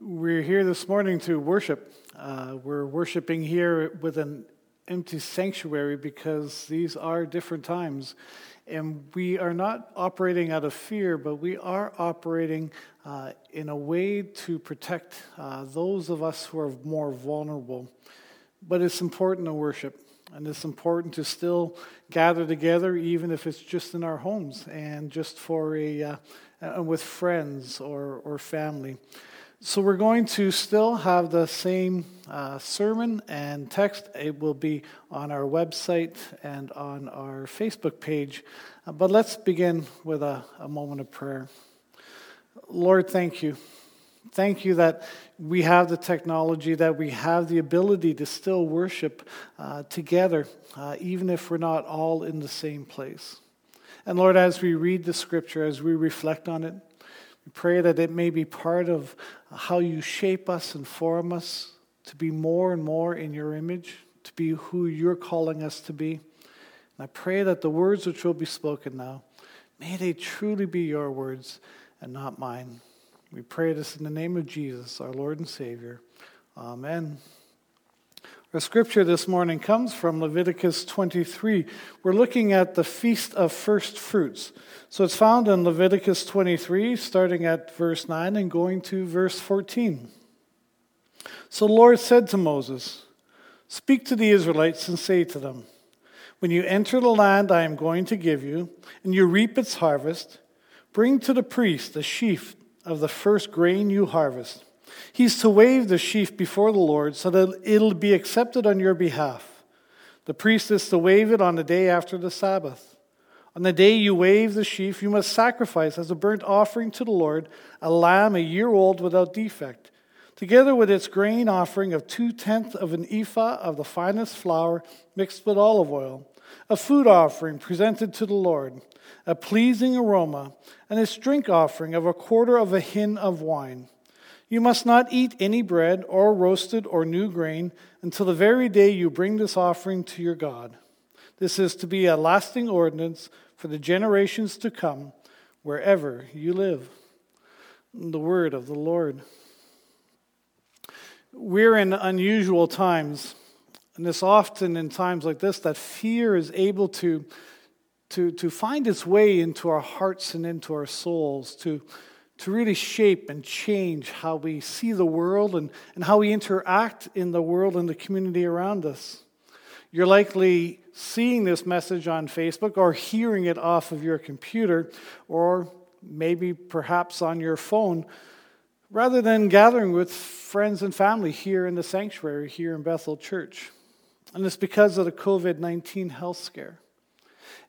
We're here this morning to worship. Uh, we're worshiping here with an empty sanctuary because these are different times. And we are not operating out of fear, but we are operating uh, in a way to protect uh, those of us who are more vulnerable. But it's important to worship, and it's important to still gather together, even if it's just in our homes and just for a uh, with friends or, or family. So we're going to still have the same uh, sermon and text. It will be on our website and on our Facebook page. Uh, but let's begin with a, a moment of prayer. Lord, thank you. Thank you that we have the technology, that we have the ability to still worship uh, together, uh, even if we're not all in the same place. And Lord, as we read the scripture, as we reflect on it, we pray that it may be part of how you shape us and form us to be more and more in your image, to be who you're calling us to be. And I pray that the words which will be spoken now, may they truly be your words and not mine. We pray this in the name of Jesus, our Lord and Savior. Amen. Our scripture this morning comes from Leviticus 23. We're looking at the Feast of First Fruits. So it's found in Leviticus 23, starting at verse 9 and going to verse 14. So the Lord said to Moses, Speak to the Israelites and say to them, When you enter the land I am going to give you, and you reap its harvest, bring to the priest a sheaf of the first grain you harvest. He's to wave the sheaf before the Lord so that it'll be accepted on your behalf. The priest is to wave it on the day after the Sabbath. On the day you wave the sheaf, you must sacrifice as a burnt offering to the Lord a lamb a year old without defect, together with its grain offering of two tenths of an ephah of the finest flour mixed with olive oil, a food offering presented to the Lord, a pleasing aroma, and its drink offering of a quarter of a hin of wine. You must not eat any bread or roasted or new grain until the very day you bring this offering to your God. This is to be a lasting ordinance for the generations to come, wherever you live. The word of the Lord. We're in unusual times, and it's often in times like this that fear is able to, to, to find its way into our hearts and into our souls, to to really shape and change how we see the world and, and how we interact in the world and the community around us. You're likely seeing this message on Facebook or hearing it off of your computer or maybe perhaps on your phone rather than gathering with friends and family here in the sanctuary here in Bethel Church. And it's because of the COVID 19 health scare.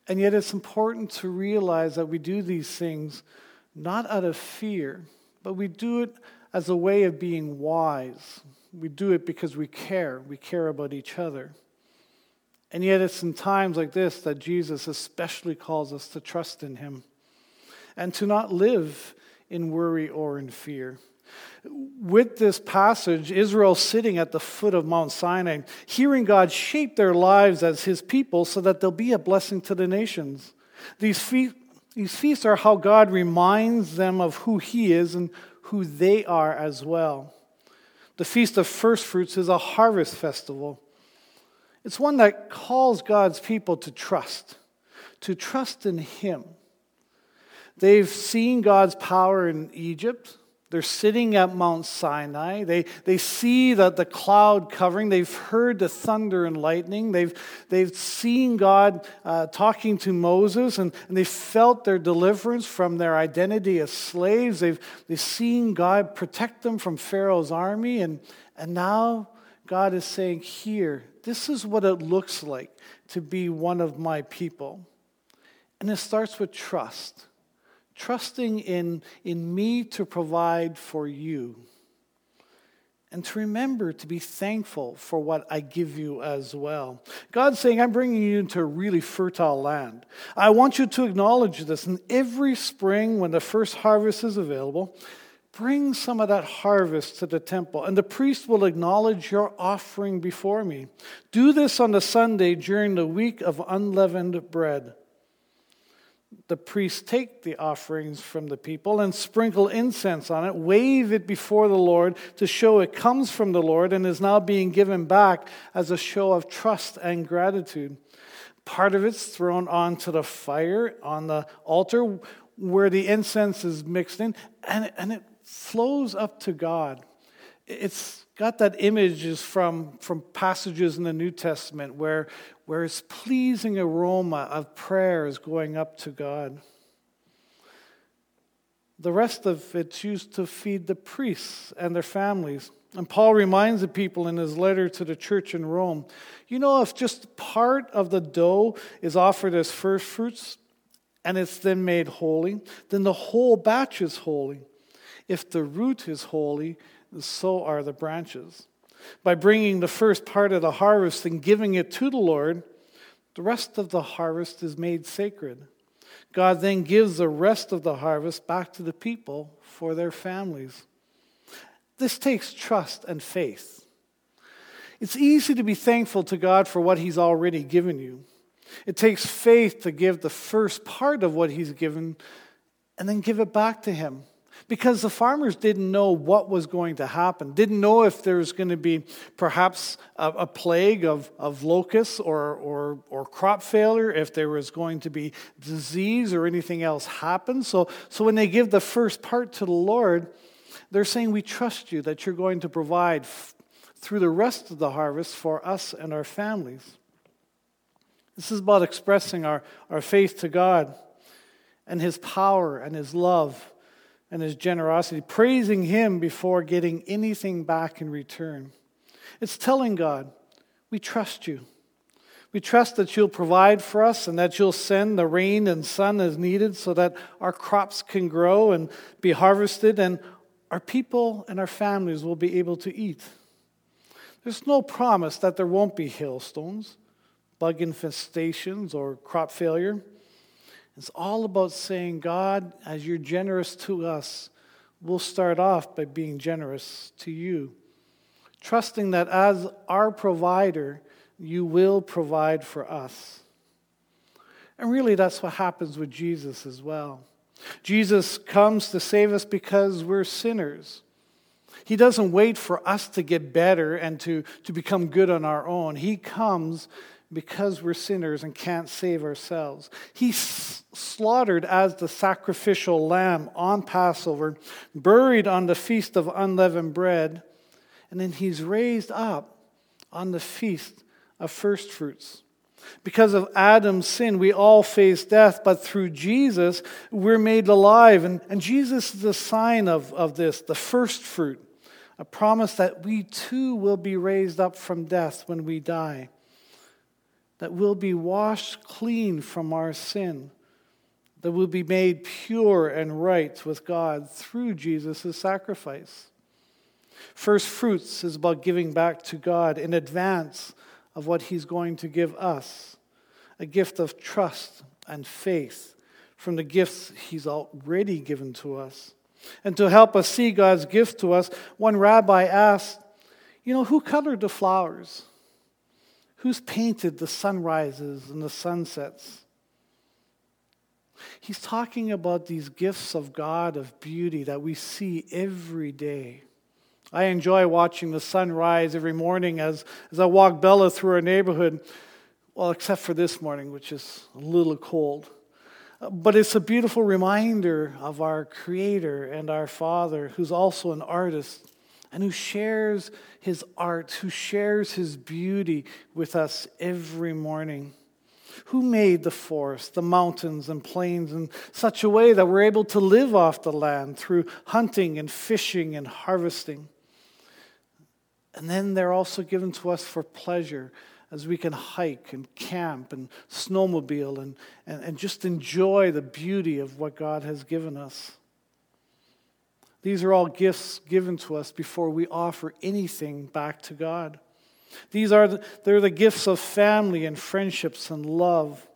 And yet it's important to realize that we do these things not out of fear, but we do it as a way of being wise. We do it because we care. We care about each other. And yet, it's in times like this that Jesus especially calls us to trust in Him and to not live in worry or in fear. With this passage, Israel sitting at the foot of Mount Sinai, hearing God shape their lives as His people so that they'll be a blessing to the nations. These these feasts are how God reminds them of who He is and who they are as well. The Feast of First Fruits is a harvest festival. It's one that calls God's people to trust, to trust in Him. They've seen God's power in Egypt. They're sitting at Mount Sinai. They, they see the, the cloud covering. They've heard the thunder and lightning. They've, they've seen God uh, talking to Moses, and, and they felt their deliverance from their identity as slaves. They've, they've seen God protect them from Pharaoh's army. And, and now God is saying, Here, this is what it looks like to be one of my people. And it starts with trust trusting in, in me to provide for you. And to remember to be thankful for what I give you as well. God's saying, I'm bringing you into a really fertile land. I want you to acknowledge this. And every spring, when the first harvest is available, bring some of that harvest to the temple, and the priest will acknowledge your offering before me. Do this on the Sunday during the week of unleavened bread. The priests take the offerings from the people and sprinkle incense on it, wave it before the Lord to show it comes from the Lord and is now being given back as a show of trust and gratitude. Part of it's thrown onto the fire on the altar where the incense is mixed in, and, and it flows up to God. It's got that images from, from passages in the New Testament where, where it's pleasing aroma of prayers going up to God. The rest of it's used to feed the priests and their families. And Paul reminds the people in his letter to the church in Rome you know, if just part of the dough is offered as first fruits and it's then made holy, then the whole batch is holy. If the root is holy, so are the branches. By bringing the first part of the harvest and giving it to the Lord, the rest of the harvest is made sacred. God then gives the rest of the harvest back to the people for their families. This takes trust and faith. It's easy to be thankful to God for what He's already given you. It takes faith to give the first part of what He's given and then give it back to Him. Because the farmers didn't know what was going to happen, didn't know if there was going to be perhaps a, a plague of, of locusts or, or, or crop failure, if there was going to be disease or anything else happen. So, so when they give the first part to the Lord, they're saying, We trust you that you're going to provide f- through the rest of the harvest for us and our families. This is about expressing our, our faith to God and His power and His love and His generosity, praising Him before getting anything back in return. It's telling God, We trust you. We trust that you'll provide for us and that you'll send the rain and sun as needed so that our crops can grow and be harvested and our people and our families will be able to eat. There's no promise that there won't be hailstones, bug infestations, or crop failure. It's all about saying, God, as you're generous to us, we'll start off by being generous to you. Trusting that as our provider, you will provide for us. And really, that's what happens with Jesus as well. Jesus comes to save us because we're sinners. He doesn't wait for us to get better and to, to become good on our own. He comes because we're sinners and can't save ourselves. He's slaughtered as the sacrificial lamb on Passover, buried on the feast of unleavened bread, and then he's raised up on the feast of first fruits. Because of Adam's sin, we all face death, but through Jesus, we're made alive. And, and Jesus is the sign of, of this, the first fruit, a promise that we too will be raised up from death when we die, that we'll be washed clean from our sin, that we'll be made pure and right with God through Jesus' sacrifice. First fruits is about giving back to God in advance of what He's going to give us a gift of trust and faith from the gifts He's already given to us. And to help us see God's gift to us, one rabbi asked, You know, who colored the flowers? Who's painted the sunrises and the sunsets? He's talking about these gifts of God of beauty that we see every day. I enjoy watching the sun rise every morning as, as I walk Bella through our neighborhood. Well, except for this morning, which is a little cold. But it's a beautiful reminder of our Creator and our Father, who's also an artist and who shares his art, who shares his beauty with us every morning. Who made the forest, the mountains, and plains in such a way that we're able to live off the land through hunting and fishing and harvesting? And then they're also given to us for pleasure as we can hike and camp and snowmobile and, and, and just enjoy the beauty of what God has given us. These are all gifts given to us before we offer anything back to God. These are the, they're the gifts of family and friendships and love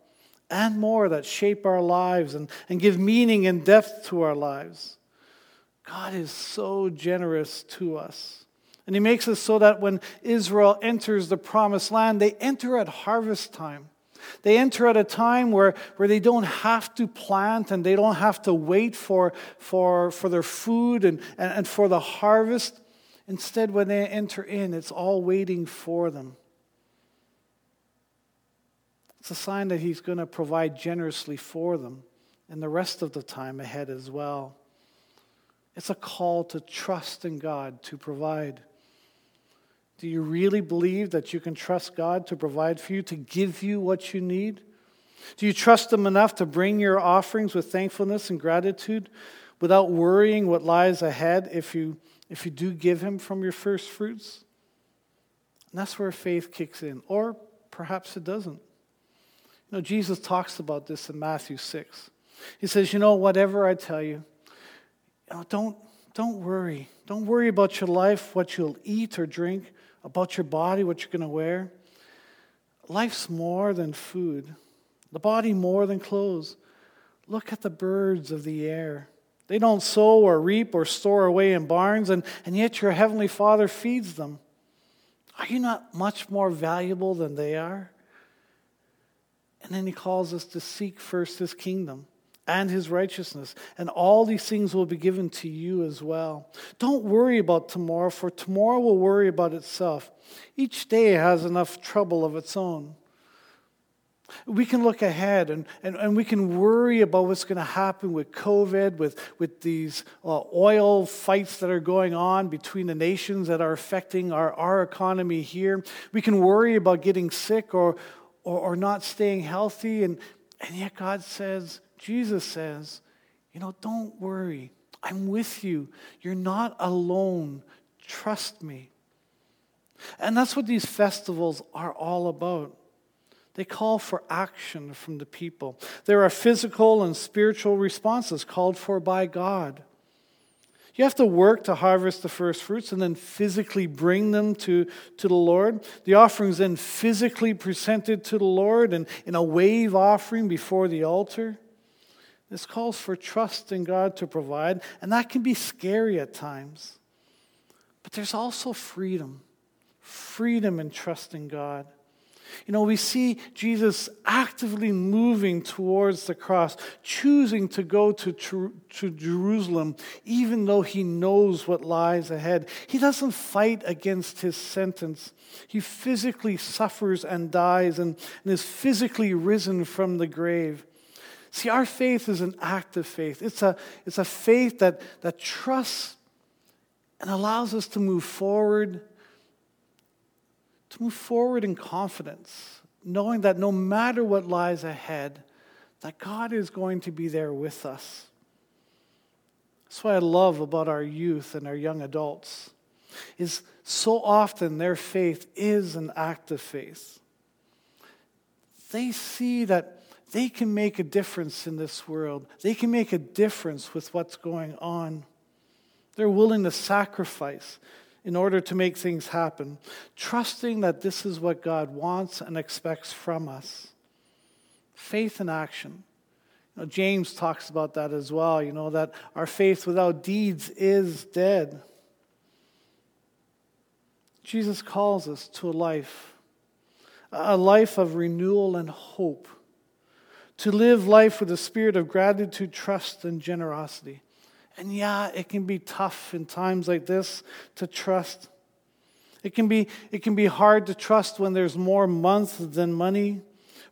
and more that shape our lives and, and give meaning and depth to our lives. God is so generous to us. And he makes it so that when Israel enters the promised land, they enter at harvest time. They enter at a time where, where they don't have to plant and they don't have to wait for, for, for their food and, and, and for the harvest. Instead, when they enter in, it's all waiting for them. It's a sign that He's going to provide generously for them and the rest of the time ahead as well. It's a call to trust in God to provide. Do you really believe that you can trust God to provide for you, to give you what you need? Do you trust Him enough to bring your offerings with thankfulness and gratitude without worrying what lies ahead if you, if you do give Him from your first fruits? And that's where faith kicks in. Or perhaps it doesn't. You know, Jesus talks about this in Matthew 6. He says, You know, whatever I tell you, you know, don't, don't worry. Don't worry about your life, what you'll eat or drink, about your body, what you're going to wear. Life's more than food, the body more than clothes. Look at the birds of the air. They don't sow or reap or store away in barns, and, and yet your heavenly Father feeds them. Are you not much more valuable than they are? And then he calls us to seek first his kingdom and his righteousness, and all these things will be given to you as well. Don't worry about tomorrow, for tomorrow will worry about itself. Each day has enough trouble of its own. We can look ahead and, and, and we can worry about what's going to happen with COVID, with, with these uh, oil fights that are going on between the nations that are affecting our, our economy here. We can worry about getting sick or, or, or not staying healthy. And, and yet God says, Jesus says, you know, don't worry. I'm with you. You're not alone. Trust me. And that's what these festivals are all about. They call for action from the people. There are physical and spiritual responses called for by God. You have to work to harvest the first fruits and then physically bring them to, to the Lord. The offering's then physically presented to the Lord and in a wave offering before the altar. This calls for trust in God to provide, and that can be scary at times. But there's also freedom freedom in trusting God. You know, we see Jesus actively moving towards the cross, choosing to go to, to Jerusalem, even though he knows what lies ahead. He doesn't fight against his sentence. He physically suffers and dies and, and is physically risen from the grave. See, our faith is an active faith. It's a, it's a faith that, that trusts and allows us to move forward to move forward in confidence, knowing that no matter what lies ahead, that God is going to be there with us. That's what I love about our youth and our young adults is so often their faith is an active faith. They see that they can make a difference in this world. They can make a difference with what's going on. They're willing to sacrifice in order to make things happen, trusting that this is what God wants and expects from us. Faith in action. You know, James talks about that as well, you know, that our faith without deeds is dead. Jesus calls us to a life, a life of renewal and hope, to live life with a spirit of gratitude, trust, and generosity. And yeah, it can be tough in times like this to trust. It can be, it can be hard to trust when there's more month than money,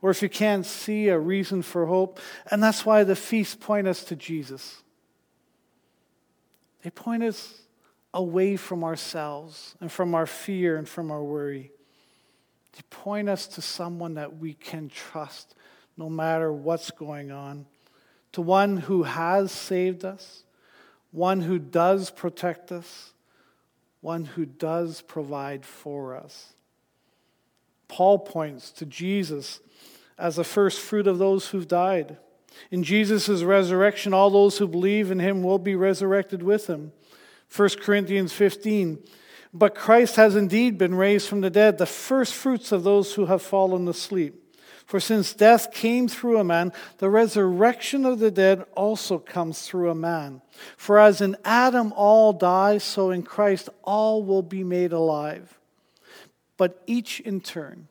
or if you can't see a reason for hope. And that's why the feasts point us to Jesus. They point us away from ourselves and from our fear and from our worry. They point us to someone that we can trust no matter what's going on, to one who has saved us one who does protect us, one who does provide for us. Paul points to Jesus as the first fruit of those who've died. In Jesus' resurrection, all those who believe in him will be resurrected with him. 1 Corinthians 15. But Christ has indeed been raised from the dead, the first fruits of those who have fallen asleep. For since death came through a man, the resurrection of the dead also comes through a man. For as in Adam all die, so in Christ all will be made alive. But each in turn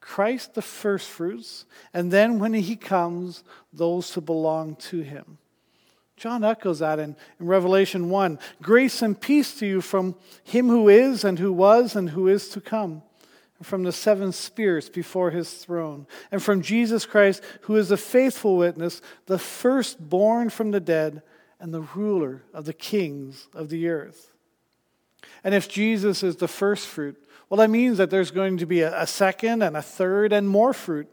Christ the firstfruits, and then when he comes, those who belong to him. John echoes that in, in Revelation 1. Grace and peace to you from him who is, and who was, and who is to come, and from the seven spirits before his throne, and from Jesus Christ, who is a faithful witness, the firstborn from the dead, and the ruler of the kings of the earth. And if Jesus is the first fruit, well, that means that there's going to be a, a second and a third and more fruit.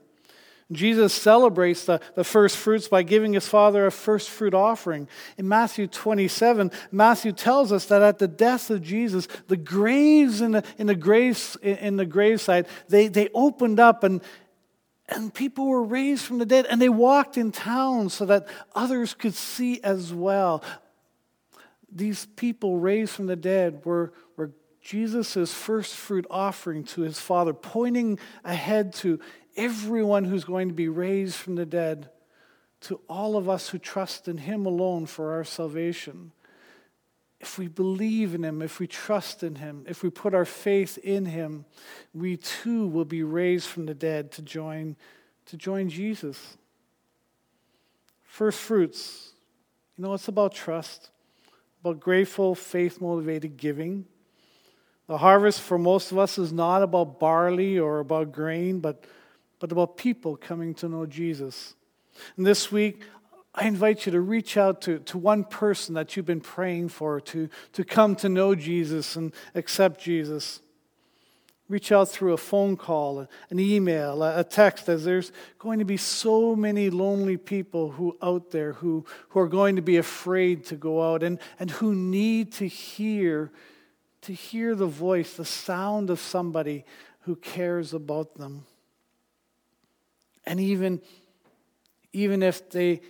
Jesus celebrates the, the first fruits by giving his father a first fruit offering. In Matthew 27, Matthew tells us that at the death of Jesus, the graves in the, in the, graves, in the gravesite, they, they opened up and, and people were raised from the dead and they walked in town so that others could see as well. These people raised from the dead were, were Jesus' first fruit offering to his Father, pointing ahead to everyone who's going to be raised from the dead, to all of us who trust in him alone for our salvation. If we believe in him, if we trust in him, if we put our faith in him, we too will be raised from the dead to join, to join Jesus. First fruits, you know, it's about trust, about grateful, faith motivated giving the harvest for most of us is not about barley or about grain, but, but about people coming to know Jesus. And this week, I invite you to reach out to, to one person that you've been praying for to, to come to know Jesus and accept Jesus. Reach out through a phone call, an email, a text, as there's going to be so many lonely people who out there who, who are going to be afraid to go out and, and who need to hear to hear the voice, the sound of somebody who cares about them. And even, even if they,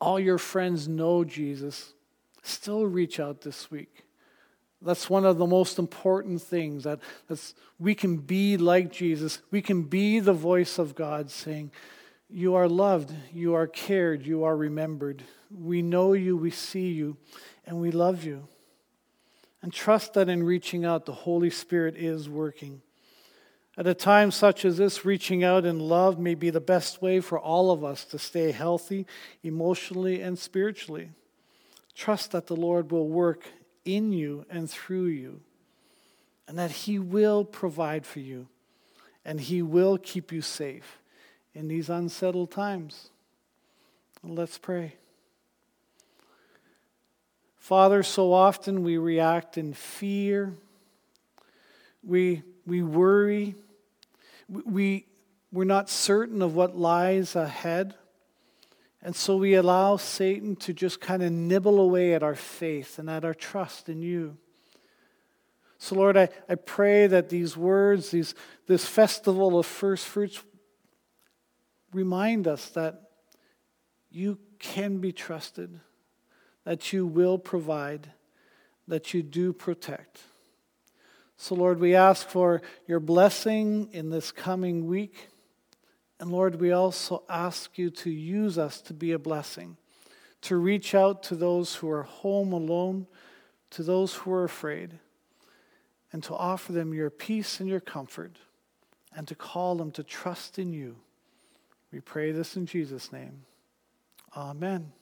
all your friends know Jesus, still reach out this week. That's one of the most important things that that's, we can be like Jesus. We can be the voice of God saying, You are loved, you are cared, you are remembered. We know you, we see you, and we love you. And trust that in reaching out, the Holy Spirit is working. At a time such as this, reaching out in love may be the best way for all of us to stay healthy emotionally and spiritually. Trust that the Lord will work in you and through you, and that He will provide for you, and He will keep you safe in these unsettled times. Let's pray. Father, so often we react in fear, we, we worry, we, we're not certain of what lies ahead. And so we allow Satan to just kind of nibble away at our faith and at our trust in you. So, Lord, I, I pray that these words, these, this festival of first fruits, remind us that you can be trusted that you will provide, that you do protect. So, Lord, we ask for your blessing in this coming week. And Lord, we also ask you to use us to be a blessing, to reach out to those who are home alone, to those who are afraid, and to offer them your peace and your comfort, and to call them to trust in you. We pray this in Jesus' name. Amen.